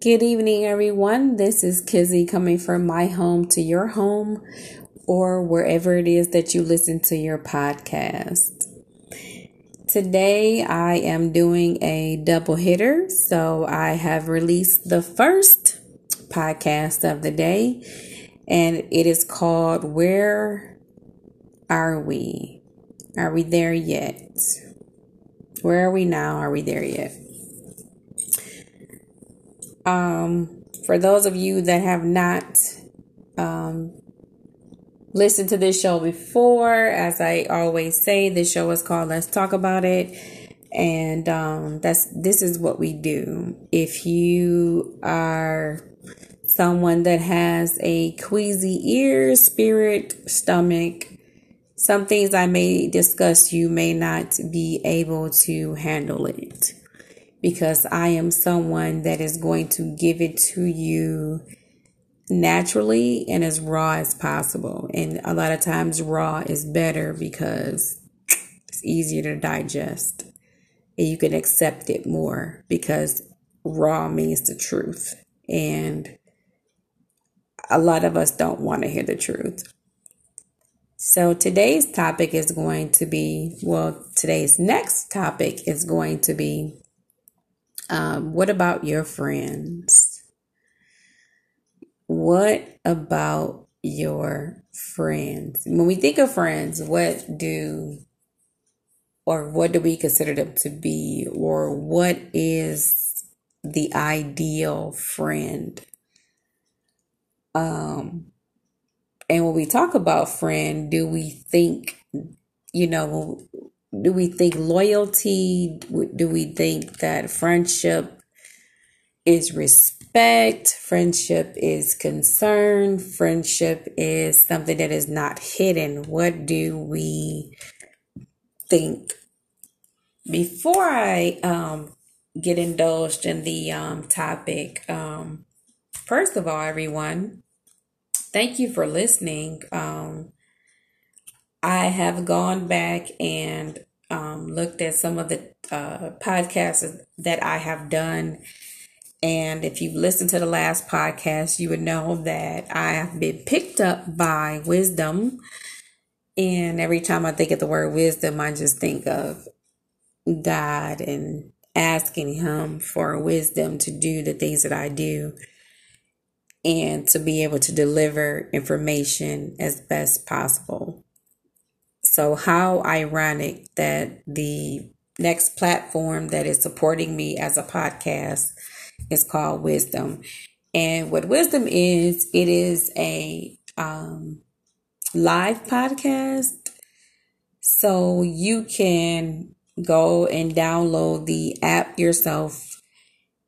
Good evening, everyone. This is Kizzy coming from my home to your home or wherever it is that you listen to your podcast. Today, I am doing a double hitter. So, I have released the first podcast of the day, and it is called Where Are We? Are we there yet? Where are we now? Are we there yet? Um, for those of you that have not um, listened to this show before, as I always say, this show is called Let's Talk About It. And um, that's this is what we do. If you are someone that has a queasy ear, spirit, stomach, some things I may discuss, you may not be able to handle it because I am someone that is going to give it to you naturally and as raw as possible. And a lot of times, raw is better because it's easier to digest and you can accept it more because raw means the truth. And a lot of us don't want to hear the truth. So today's topic is going to be well, today's next topic is going to be um, what about your friends? What about your friends? When we think of friends, what do or what do we consider them to be, or what is the ideal friend? Um, and when we talk about friend, do we think, you know, do we think loyalty? Do we think that friendship is respect? Friendship is concern? Friendship is something that is not hidden? What do we think? Before I um, get indulged in the um, topic, um, first of all, everyone, thank you for listening. Um, I have gone back and um, looked at some of the uh, podcasts that I have done. And if you've listened to the last podcast, you would know that I have been picked up by wisdom. And every time I think of the word wisdom, I just think of God and asking Him for wisdom to do the things that I do and to be able to deliver information as best possible. So, how ironic that the next platform that is supporting me as a podcast is called Wisdom. And what Wisdom is, it is a um, live podcast. So you can go and download the app yourself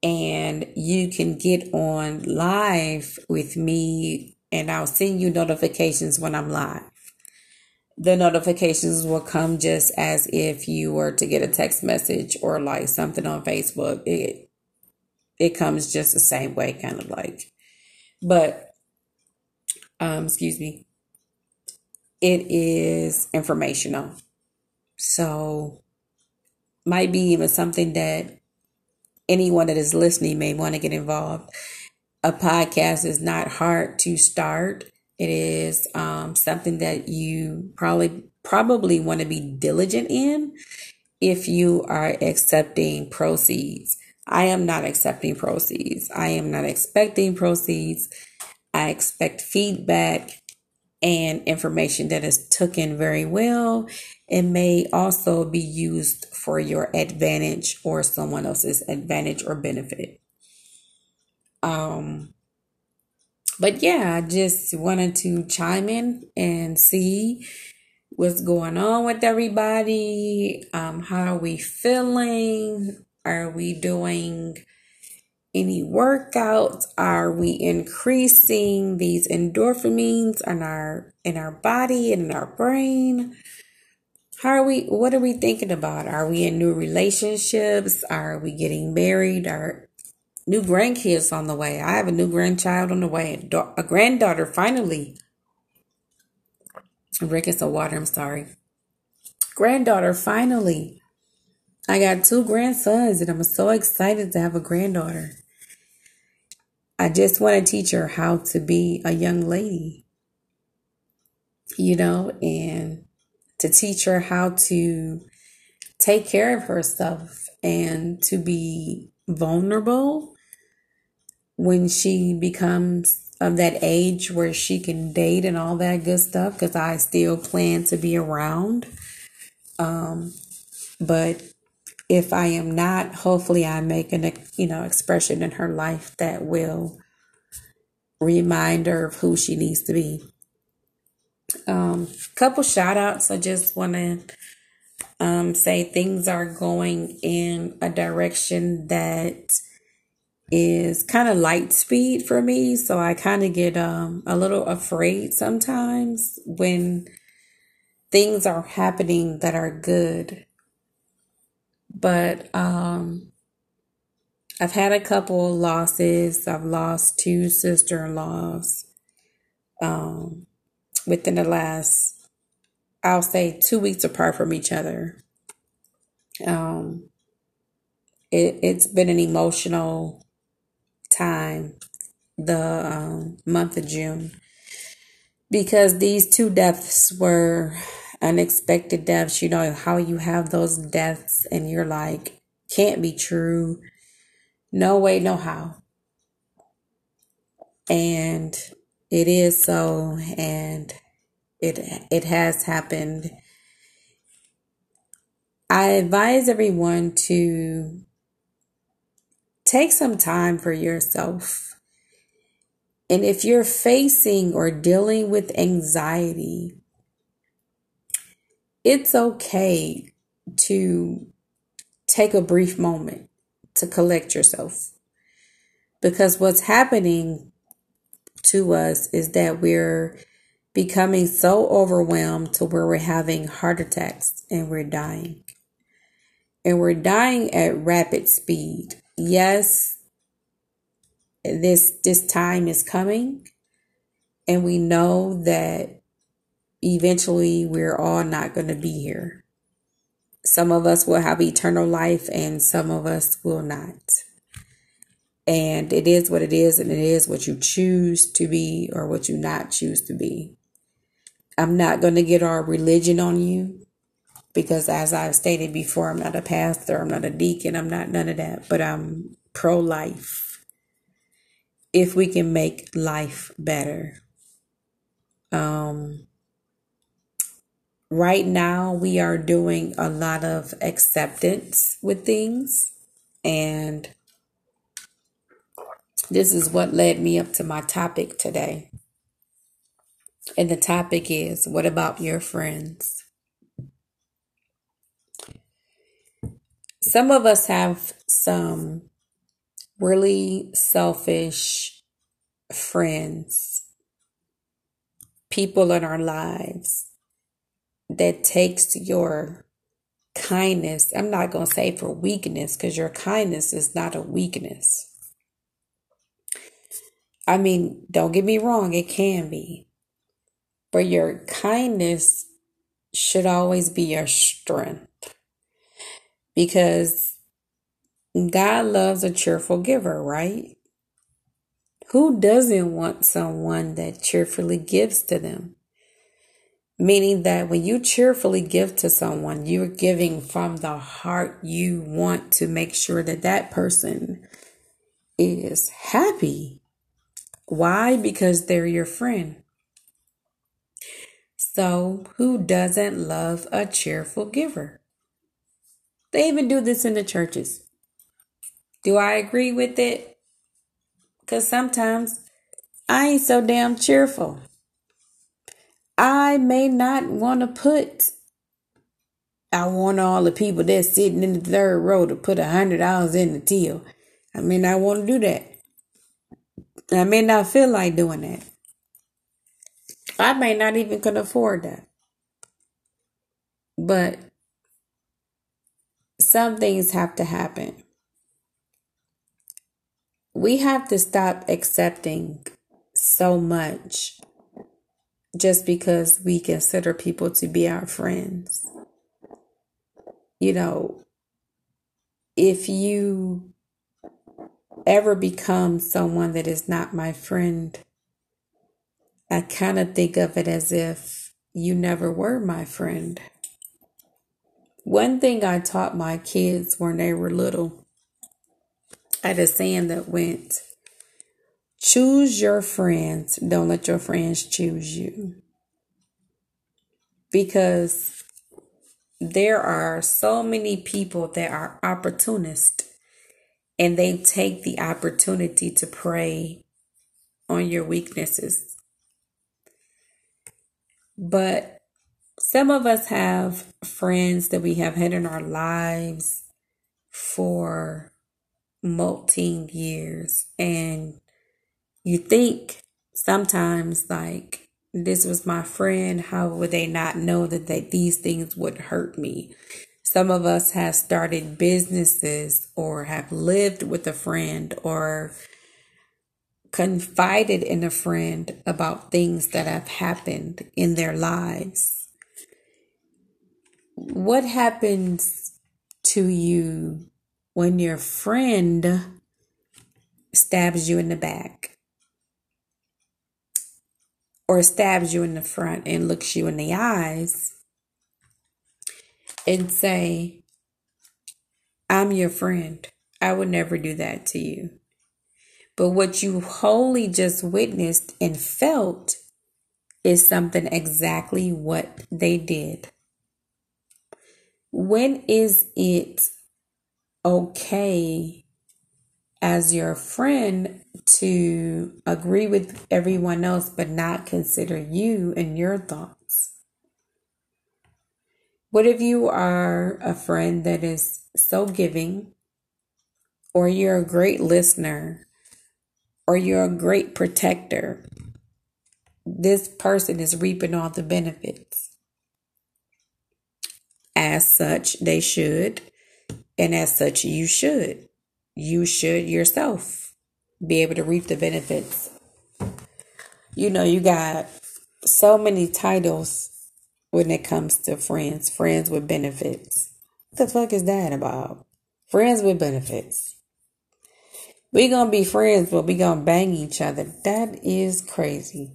and you can get on live with me and I'll send you notifications when I'm live the notifications will come just as if you were to get a text message or like something on Facebook. It it comes just the same way, kind of like. But um, excuse me. It is informational. So might be even something that anyone that is listening may want to get involved. A podcast is not hard to start it is um, something that you probably probably want to be diligent in if you are accepting proceeds. I am not accepting proceeds. I am not expecting proceeds. I expect feedback and information that is taken very well. It may also be used for your advantage or someone else's advantage or benefit. Um, but yeah, I just wanted to chime in and see what's going on with everybody. Um, how are we feeling? Are we doing any workouts? Are we increasing these endorphins in our in our body and in our brain? How are we what are we thinking about? Are we in new relationships? Are we getting married? Are new grandkids on the way. I have a new grandchild on the way, a granddaughter finally. Drinking some water, I'm sorry. Granddaughter finally. I got two grandsons and I'm so excited to have a granddaughter. I just want to teach her how to be a young lady, you know, and to teach her how to take care of herself and to be vulnerable when she becomes of that age where she can date and all that good stuff because I still plan to be around. Um, but if I am not, hopefully I make an you know expression in her life that will remind her of who she needs to be. Um, couple shout outs. I just want to um, say things are going in a direction that is kind of light speed for me. So I kind of get um, a little afraid sometimes when things are happening that are good. But um, I've had a couple losses. I've lost two sister in laws um, within the last, I'll say, two weeks apart from each other. Um, it, it's been an emotional time, the um, month of June, because these two deaths were unexpected deaths. You know, how you have those deaths and you're like, can't be true no way, no how. And it is so, and it it has happened. I advise everyone to take some time for yourself. And if you're facing or dealing with anxiety, it's okay to take a brief moment to collect yourself. Because what's happening to us is that we're becoming so overwhelmed to where we're having heart attacks and we're dying. And we're dying at rapid speed. Yes, this this time is coming and we know that eventually we're all not going to be here. Some of us will have eternal life and some of us will not. And it is what it is, and it is what you choose to be or what you not choose to be. I'm not going to get our religion on you because, as I've stated before, I'm not a pastor, I'm not a deacon, I'm not none of that, but I'm pro life. If we can make life better. Um, right now we are doing a lot of acceptance with things and this is what led me up to my topic today and the topic is what about your friends some of us have some really selfish friends people in our lives that takes your kindness. I'm not going to say for weakness because your kindness is not a weakness. I mean, don't get me wrong, it can be. But your kindness should always be your strength. Because God loves a cheerful giver, right? Who doesn't want someone that cheerfully gives to them? Meaning that when you cheerfully give to someone, you're giving from the heart. You want to make sure that that person is happy. Why? Because they're your friend. So, who doesn't love a cheerful giver? They even do this in the churches. Do I agree with it? Because sometimes I ain't so damn cheerful. I may not want to put, I want all the people that's sitting in the third row to put a hundred dollars in the till. I may not want to do that. I may not feel like doing that. I may not even can afford that. But some things have to happen. We have to stop accepting so much just because we consider people to be our friends. You know, if you ever become someone that is not my friend, I kind of think of it as if you never were my friend. One thing I taught my kids when they were little, I had a saying that went, choose your friends, don't let your friends choose you. Because there are so many people that are opportunists and they take the opportunity to prey on your weaknesses. But some of us have friends that we have had in our lives for multi years, and you think sometimes like this was my friend how would they not know that they, these things would hurt me some of us have started businesses or have lived with a friend or confided in a friend about things that have happened in their lives. What happens to you when your friend stabs you in the back or stabs you in the front and looks you in the eyes and say, I'm your friend. I would never do that to you. But what you wholly just witnessed and felt is something exactly what they did. When is it okay as your friend to agree with everyone else but not consider you and your thoughts? What if you are a friend that is so giving, or you're a great listener, or you're a great protector? This person is reaping all the benefits. As such, they should, and as such, you should. You should yourself be able to reap the benefits. You know, you got so many titles when it comes to friends, friends with benefits. What the fuck is that about? Friends with benefits. We gonna be friends, but we gonna bang each other. That is crazy.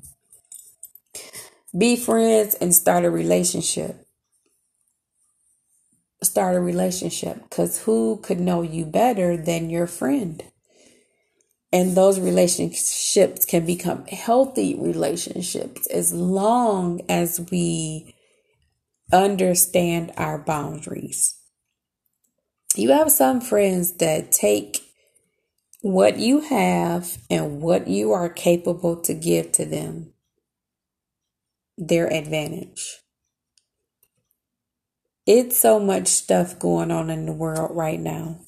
Be friends and start a relationship. Start a relationship because who could know you better than your friend? And those relationships can become healthy relationships as long as we understand our boundaries. You have some friends that take what you have and what you are capable to give to them, their advantage. It's so much stuff going on in the world right now.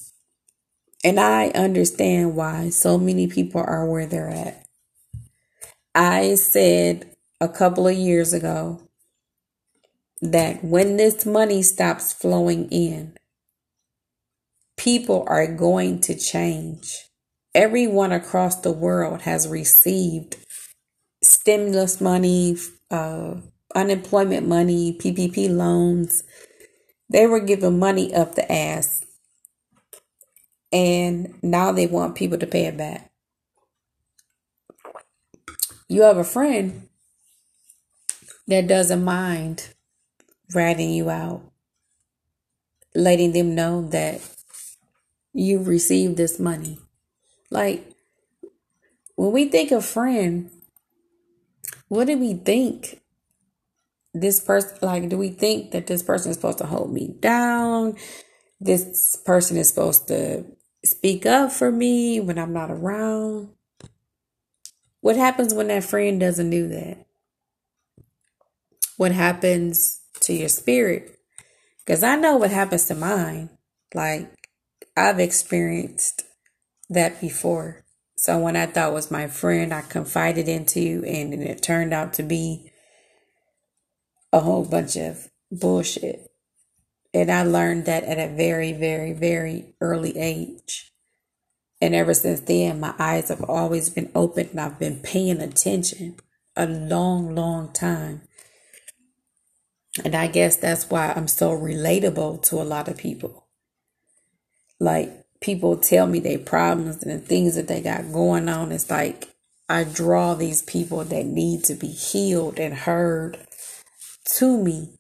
And I understand why so many people are where they're at. I said a couple of years ago that when this money stops flowing in, people are going to change. Everyone across the world has received stimulus money, uh, unemployment money, PPP loans. They were given money up the ass. And now they want people to pay it back. You have a friend that doesn't mind ratting you out, letting them know that you received this money. Like, when we think of friend, what do we think? This person, like, do we think that this person is supposed to hold me down? This person is supposed to speak up for me when I'm not around? What happens when that friend doesn't do that? What happens to your spirit. Because I know what happens to mine. Like, I've experienced that before. Someone I thought was my friend, I confided into, and it turned out to be a whole bunch of bullshit. And I learned that at a very, very, very early age. And ever since then, my eyes have always been open and I've been paying attention a long, long time. And I guess that's why I'm so relatable to a lot of people. Like, people tell me their problems and the things that they got going on, it's like I draw these people that need to be healed and heard to me,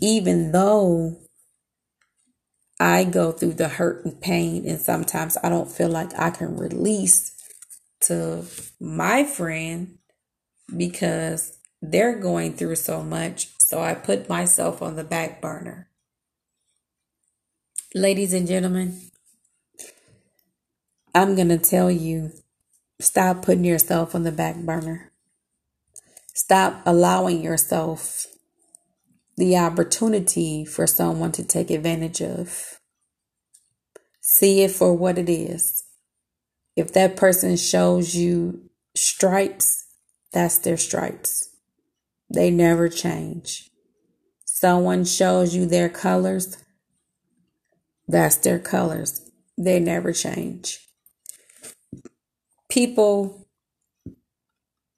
even though I go through the hurt and pain, and sometimes I don't feel like I can release to my friend because they're going through so much. So I put myself on the back burner. Ladies and gentlemen, I'm going to tell you stop putting yourself on the back burner. Stop allowing yourself the opportunity for someone to take advantage of. See it for what it is. If that person shows you stripes, that's their stripes. They never change. Someone shows you their colors, that's their colors. They never change. People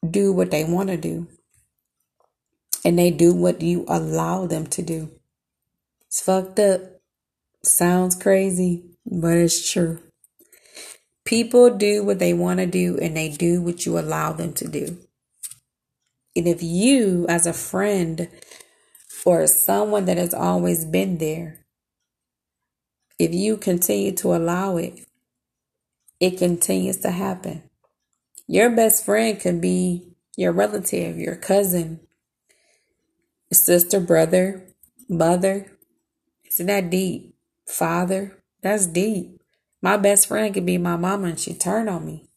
do what they want to do and they do what you allow them to do. It's fucked up. Sounds crazy, but it's true. People do what they want to do and they do what you allow them to do. And if you, as a friend or someone that has always been there, if you continue to allow it, it continues to happen. Your best friend can be your relative, your cousin, sister, brother, mother. Isn't that deep? Father, that's deep. My best friend could be my mama and she turned on me.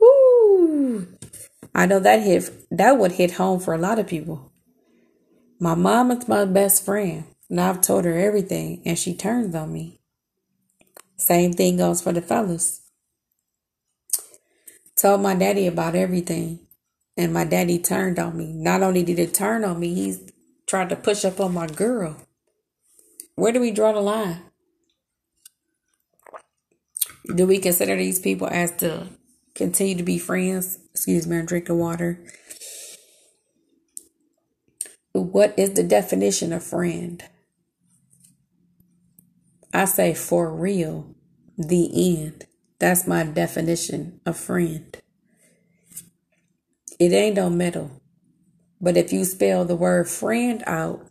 Woo! I know that hit that would hit home for a lot of people. My mama's my best friend, and I've told her everything, and she turns on me. Same thing goes for the fellas. Told my daddy about everything, and my daddy turned on me. Not only did it turn on me, he tried to push up on my girl. Where do we draw the line? Do we consider these people as to continue to be friends? Excuse me, I'm drinking water. What is the definition of friend? I say for real, the end. That's my definition of friend. It ain't no middle. But if you spell the word friend out,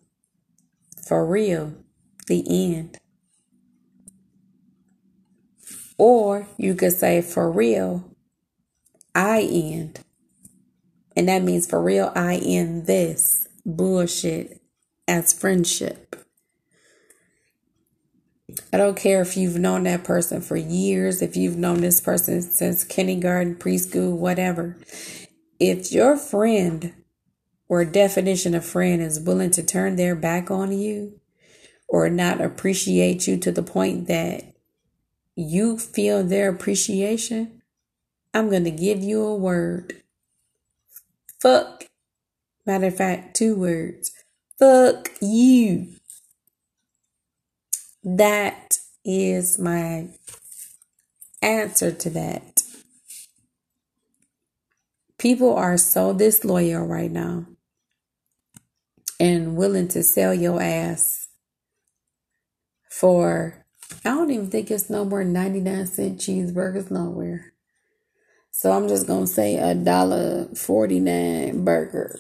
for real, the end. Or you could say for real, I end. And that means for real, I end this bullshit as friendship. I don't care if you've known that person for years, if you've known this person since kindergarten, preschool, whatever. If your friend or definition of friend is willing to turn their back on you or not appreciate you to the point that you feel their appreciation, I'm going to give you a word. Fuck. Matter of fact, two words. Fuck you. That is my answer to that. People are so disloyal right now and willing to sell your ass for I don't even think it's no more 99 cent cheeseburgers nowhere. So I'm just gonna say a dollar 49 burger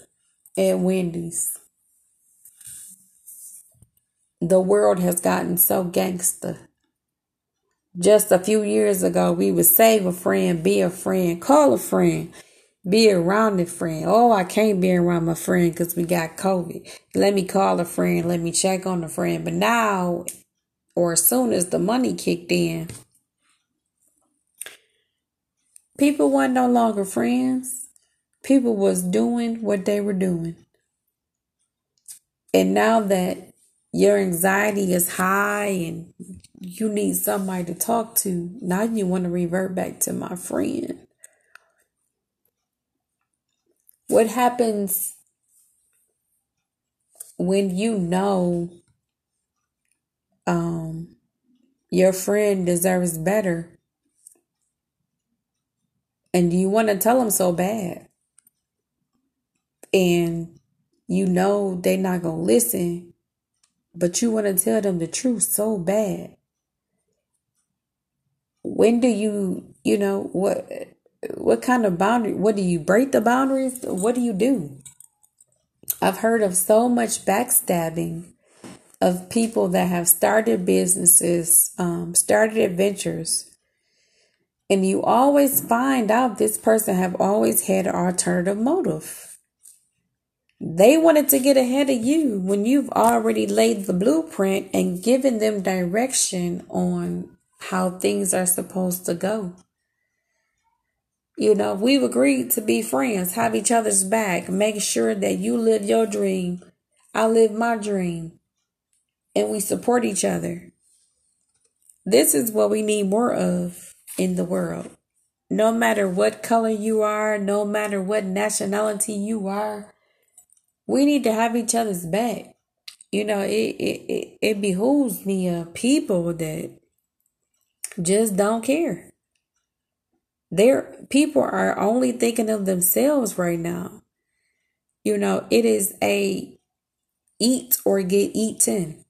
at Wendy's. The world has gotten so gangster. Just a few years ago, we would save a friend, be a friend, call a friend. Be around a friend. Oh, I can't be around my friend because we got COVID. Let me call a friend. Let me check on a friend. But now, or as soon as the money kicked in, people weren't no longer friends. People was doing what they were doing. And now that your anxiety is high and you need somebody to talk to, now you want to revert back to my friend. What happens when you know um, your friend deserves better? And you want to tell them so bad? And you know they're not going to listen but you want to tell them the truth so bad. When do you, you know, what what kind of boundary what do you break the boundaries? What do you do? I've heard of so much backstabbing of people that have started businesses, um, started adventures, and you always find out this person have always had an alternative motive. They wanted to get ahead of you when you've already laid the blueprint and given them direction on how things are supposed to go. You know, we've agreed to be friends, have each other's back, make sure that you live your dream, I live my dream, and we support each other. This is what we need more of in the world. No matter what color you are, no matter what nationality you are, we need to have each other's back. You know, it it, it, it behooves me of people that just don't care. There people are only thinking of themselves right now. You know, it is a eat or get eaten.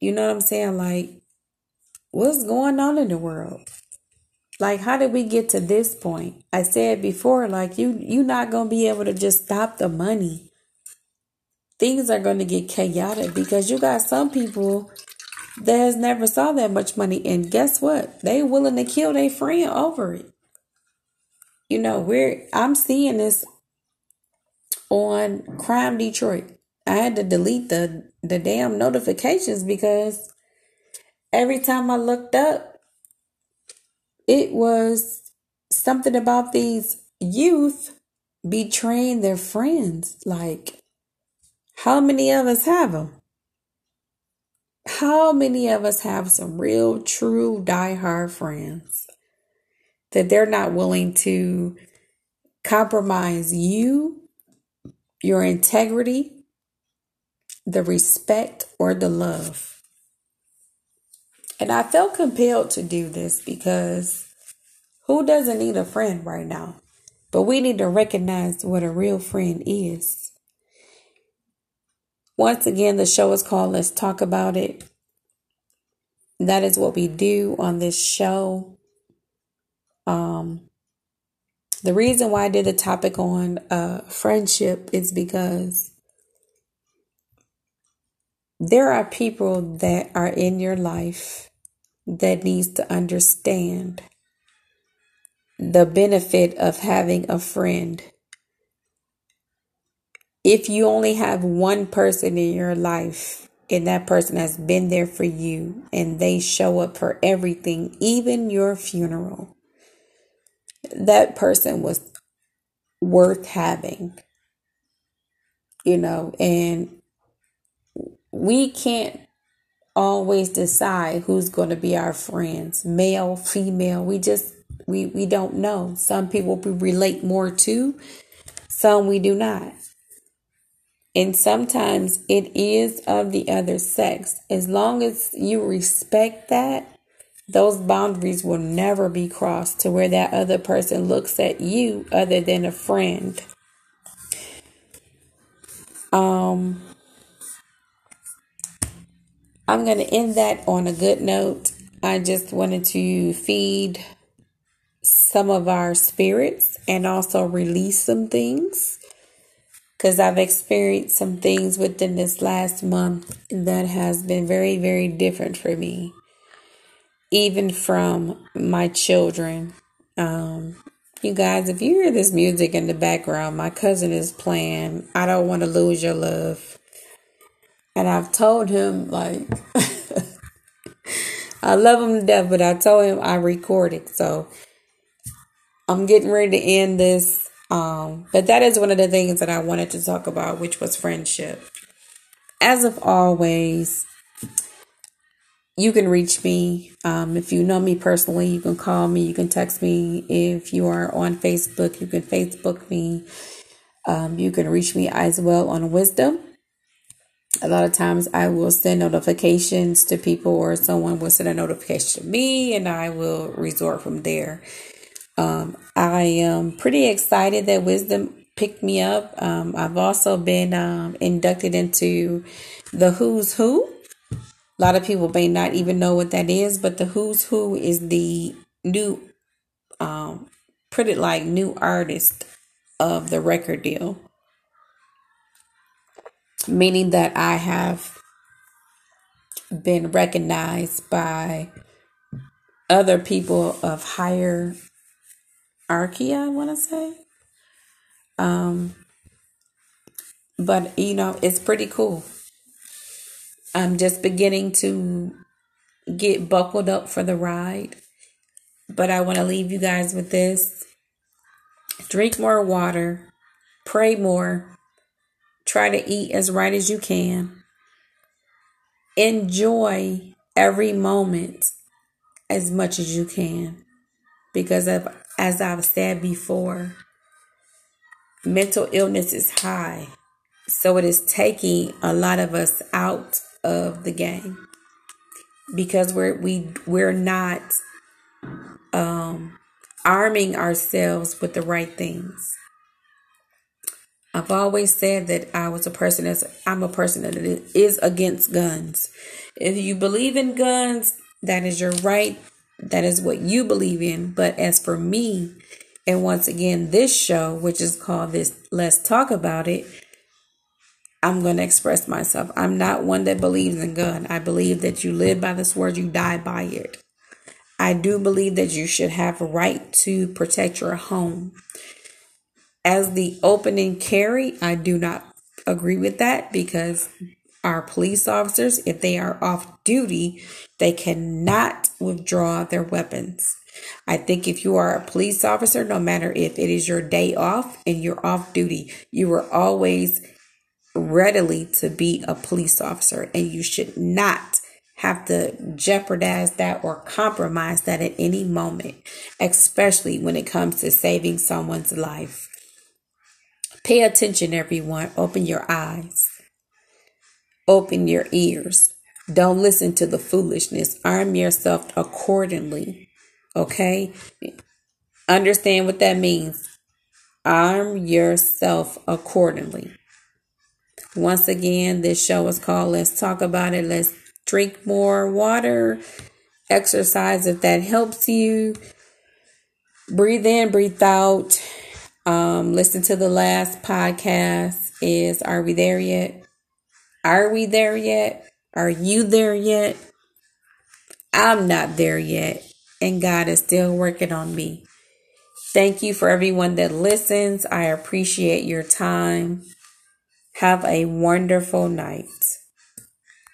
You know what I'm saying? Like, what's going on in the world? Like, how did we get to this point? I said before, like you you're not gonna be able to just stop the money. Things are gonna get chaotic because you got some people that has never saw that much money. And guess what? They willing to kill their friend over it. You know, we're I'm seeing this on Crime Detroit. I had to delete the the damn notifications because every time I looked up, it was something about these youth betraying their friends. Like, how many of us have them? How many of us have some real, true, die-hard friends that they're not willing to compromise you, your integrity, the respect, or the love? And I felt compelled to do this because who doesn't need a friend right now? But we need to recognize what a real friend is. Once again, the show is called Let's Talk About It. That is what we do on this show. Um, the reason why I did the topic on uh, friendship is because there are people that are in your life that needs to understand the benefit of having a friend if you only have one person in your life and that person has been there for you and they show up for everything, even your funeral, that person was worth having. You know, and we can't always decide who's going to be our friends, male, female. We just we we don't know. Some people we relate more to, some we do not. And sometimes it is of the other sex. As long as you respect that, those boundaries will never be crossed to where that other person looks at you other than a friend. Um, I'm going to end that on a good note. I just wanted to feed some of our spirits and also release some things because I've experienced some things within this last month that has been very, very different for me, even from my children. Um, you guys, if you hear this music in the background, my cousin is playing I Don't Want to Lose Your Love. And I've told him, like, I love him to death, but I told him I recorded. So I'm getting ready to end this um, but that is one of the things that I wanted to talk about, which was friendship. As of always, you can reach me. Um, if you know me personally, you can call me, you can text me. If you are on Facebook, you can Facebook me. Um, you can reach me as well on Wisdom. A lot of times I will send notifications to people, or someone will send a notification to me, and I will resort from there. Um, I am pretty excited that Wisdom picked me up. Um, I've also been um, inducted into the Who's Who A lot of people may not even know what that is, but the Who's Who is the new, um, pretty like new artist of the record deal. Meaning that I have been recognized by other people of higher hierarchy, I want to say. Um, but you know, it's pretty cool. I'm just beginning to get buckled up for the ride. But I want to leave you guys with this drink more water, pray more, try to eat as right as you can, enjoy every moment as much as you can. Because of, as I've said before, mental illness is high. So it is taking a lot of us out of the game because we're we we're not um, arming ourselves with the right things. I've always said that I was a person that's I'm a person that is against guns. If you believe in guns, that is your right. That is what you believe in. But as for me, and once again, this show, which is called this Let's Talk About It, I'm going to express myself. I'm not one that believes in gun. I believe that you live by the sword, you die by it. I do believe that you should have a right to protect your home. As the opening carry, I do not agree with that because our police officers, if they are off duty, they cannot withdraw their weapons. I think if you are a police officer, no matter if it is your day off and you're off duty, you are always readily to be a police officer and you should not have to jeopardize that or compromise that at any moment, especially when it comes to saving someone's life. Pay attention, everyone. Open your eyes, open your ears. Don't listen to the foolishness. Arm yourself accordingly. Okay? Understand what that means. Arm yourself accordingly. Once again, this show is called Let's Talk About It. Let's drink more water, exercise if that helps you. Breathe in, breathe out. Um, listen to the last podcast. Is Are We There Yet? Are we there yet? Are you there yet? I'm not there yet, and God is still working on me. Thank you for everyone that listens. I appreciate your time. Have a wonderful night.